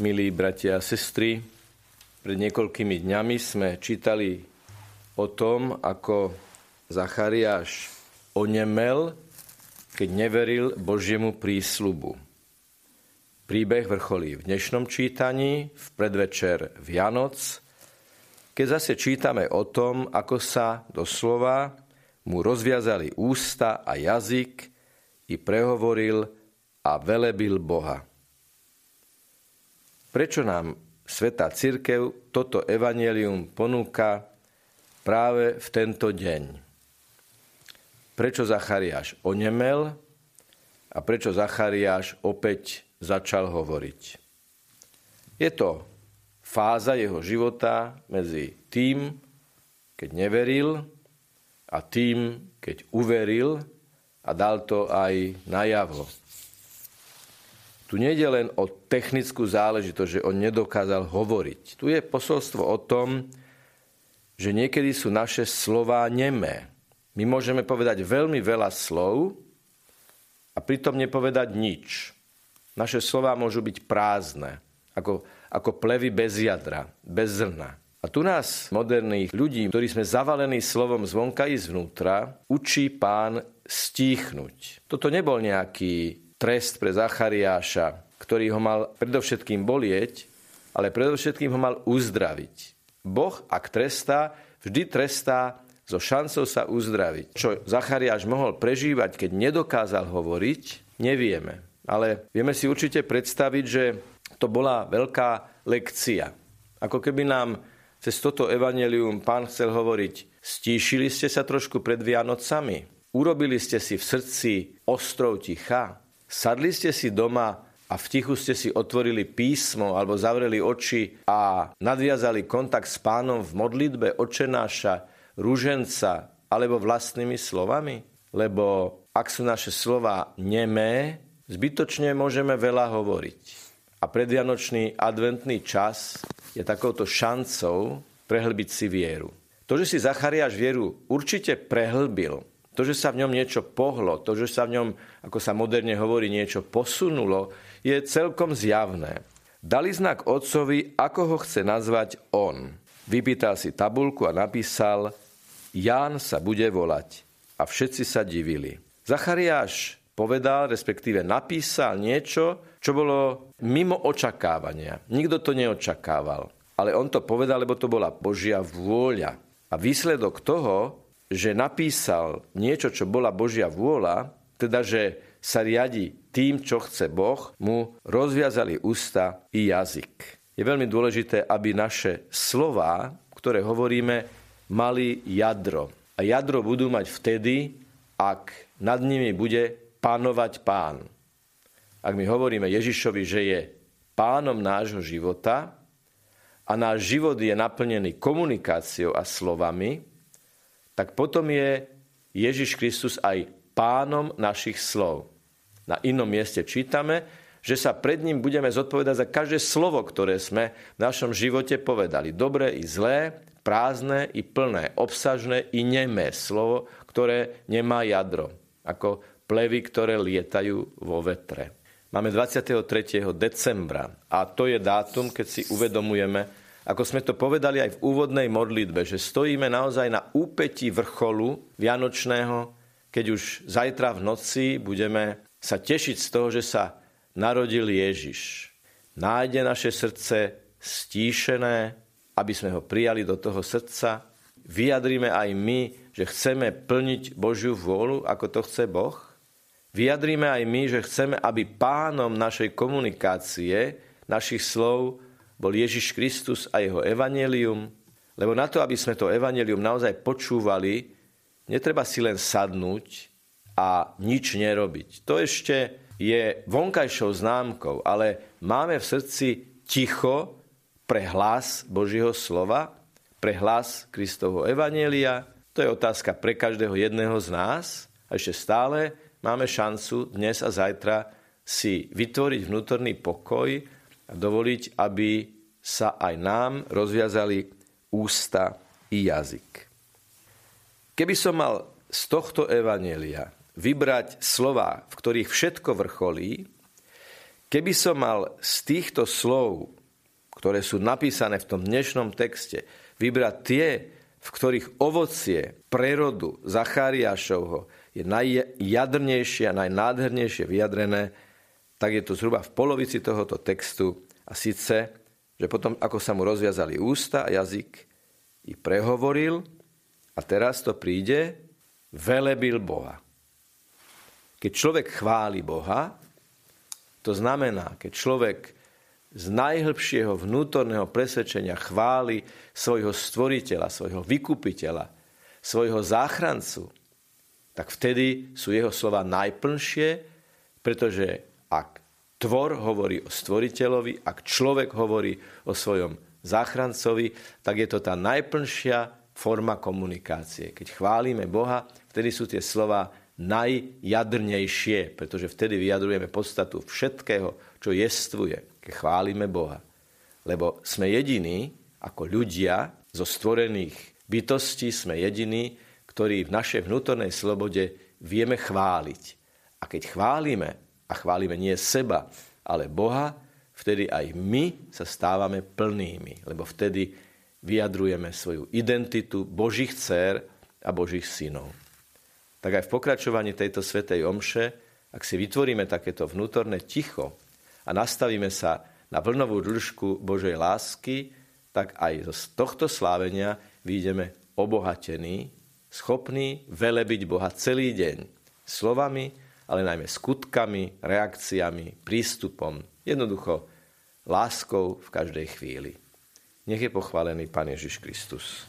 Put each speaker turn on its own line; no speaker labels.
Milí bratia a sestry, pred niekoľkými dňami sme čítali o tom, ako Zachariáš onemel, keď neveril Božiemu prísľubu. Príbeh vrcholí v dnešnom čítaní, v predvečer Vianoc, keď zase čítame o tom, ako sa doslova mu rozviazali ústa a jazyk i prehovoril a velebil Boha. Prečo nám Svetá Církev toto evanelium ponúka práve v tento deň? Prečo Zachariáš onemel a prečo Zachariáš opäť začal hovoriť? Je to fáza jeho života medzi tým, keď neveril a tým, keď uveril a dal to aj najavo. Tu nejde len o technickú záležitosť, že on nedokázal hovoriť. Tu je posolstvo o tom, že niekedy sú naše slová nemé. My môžeme povedať veľmi veľa slov a pritom nepovedať nič. Naše slová môžu byť prázdne, ako, ako plevy bez jadra, bez zrna. A tu nás, moderných ľudí, ktorí sme zavalení slovom zvonka i zvnútra, učí pán stíchnuť. Toto nebol nejaký trest pre Zachariáša, ktorý ho mal predovšetkým bolieť, ale predovšetkým ho mal uzdraviť. Boh, ak trestá, vždy trestá so šancou sa uzdraviť. Čo Zachariáš mohol prežívať, keď nedokázal hovoriť, nevieme. Ale vieme si určite predstaviť, že to bola veľká lekcia. Ako keby nám cez toto evanelium pán chcel hovoriť, stíšili ste sa trošku pred Vianocami, urobili ste si v srdci ostrov ticha, Sadli ste si doma a v tichu ste si otvorili písmo alebo zavreli oči a nadviazali kontakt s pánom v modlitbe očenáša, rúženca alebo vlastnými slovami? Lebo ak sú naše slova nemé, zbytočne môžeme veľa hovoriť. A predvianočný adventný čas je takouto šancou prehlbiť si vieru. To, že si Zachariáš vieru určite prehlbil, to, že sa v ňom niečo pohlo, to, že sa v ňom, ako sa moderne hovorí, niečo posunulo, je celkom zjavné. Dali znak otcovi, ako ho chce nazvať on. Vypýtal si tabulku a napísal, Ján sa bude volať. A všetci sa divili. Zachariáš povedal, respektíve napísal niečo, čo bolo mimo očakávania. Nikto to neočakával. Ale on to povedal, lebo to bola Božia vôľa. A výsledok toho že napísal niečo, čo bola Božia vôľa, teda že sa riadi tým, čo chce Boh, mu rozviazali ústa i jazyk. Je veľmi dôležité, aby naše slová, ktoré hovoríme, mali jadro. A jadro budú mať vtedy, ak nad nimi bude pánovať pán. Ak my hovoríme Ježišovi, že je pánom nášho života a náš život je naplnený komunikáciou a slovami, tak potom je Ježiš Kristus aj pánom našich slov. Na inom mieste čítame, že sa pred ním budeme zodpovedať za každé slovo, ktoré sme v našom živote povedali. Dobré i zlé, prázdne i plné, obsažné i nemé slovo, ktoré nemá jadro, ako plevy, ktoré lietajú vo vetre. Máme 23. decembra a to je dátum, keď si uvedomujeme, ako sme to povedali aj v úvodnej modlitbe, že stojíme naozaj na úpeti vrcholu Vianočného, keď už zajtra v noci budeme sa tešiť z toho, že sa narodil Ježiš. Nájde naše srdce stíšené, aby sme ho prijali do toho srdca. Vyjadríme aj my, že chceme plniť Božiu vôľu, ako to chce Boh. Vyjadríme aj my, že chceme, aby pánom našej komunikácie, našich slov, bol Ježiš Kristus a jeho evanelium, lebo na to, aby sme to evanelium naozaj počúvali, netreba si len sadnúť a nič nerobiť. To ešte je vonkajšou známkou, ale máme v srdci ticho pre hlas Božieho slova, pre hlas Kristovho evanielia. To je otázka pre každého jedného z nás. A ešte stále máme šancu dnes a zajtra si vytvoriť vnútorný pokoj, a dovoliť, aby sa aj nám rozviazali ústa i jazyk. Keby som mal z tohto evanelia vybrať slova, v ktorých všetko vrcholí, Keby som mal z týchto slov, ktoré sú napísané v tom dnešnom texte, vybrať tie, v ktorých ovocie prerodu Zachariášovho je najjadrnejšie a najnádhernejšie vyjadrené, tak je to zhruba v polovici tohoto textu a síce, že potom, ako sa mu rozviazali ústa a jazyk, i prehovoril a teraz to príde, velebil Boha. Keď človek chváli Boha, to znamená, keď človek z najhlbšieho vnútorného presvedčenia chváli svojho stvoriteľa, svojho vykupiteľa, svojho záchrancu, tak vtedy sú jeho slova najplnšie, pretože ak tvor hovorí o stvoriteľovi, ak človek hovorí o svojom záchrancovi, tak je to tá najplnšia forma komunikácie. Keď chválime Boha, vtedy sú tie slova najjadrnejšie, pretože vtedy vyjadrujeme podstatu všetkého, čo jestvuje, keď chválime Boha. Lebo sme jediní, ako ľudia zo stvorených bytostí, sme jediní, ktorí v našej vnútornej slobode vieme chváliť. A keď chválime, a chválime nie seba, ale Boha, vtedy aj my sa stávame plnými, lebo vtedy vyjadrujeme svoju identitu Božích dcer a Božích synov. Tak aj v pokračovaní tejto svetej omše, ak si vytvoríme takéto vnútorné ticho a nastavíme sa na vlnovú dĺžku Božej lásky, tak aj z tohto slávenia vyjdeme obohatení, schopní velebiť Boha celý deň slovami, ale najmä skutkami, reakciami, prístupom, jednoducho láskou v každej chvíli. Nech je pochválený Pán Ježiš Kristus.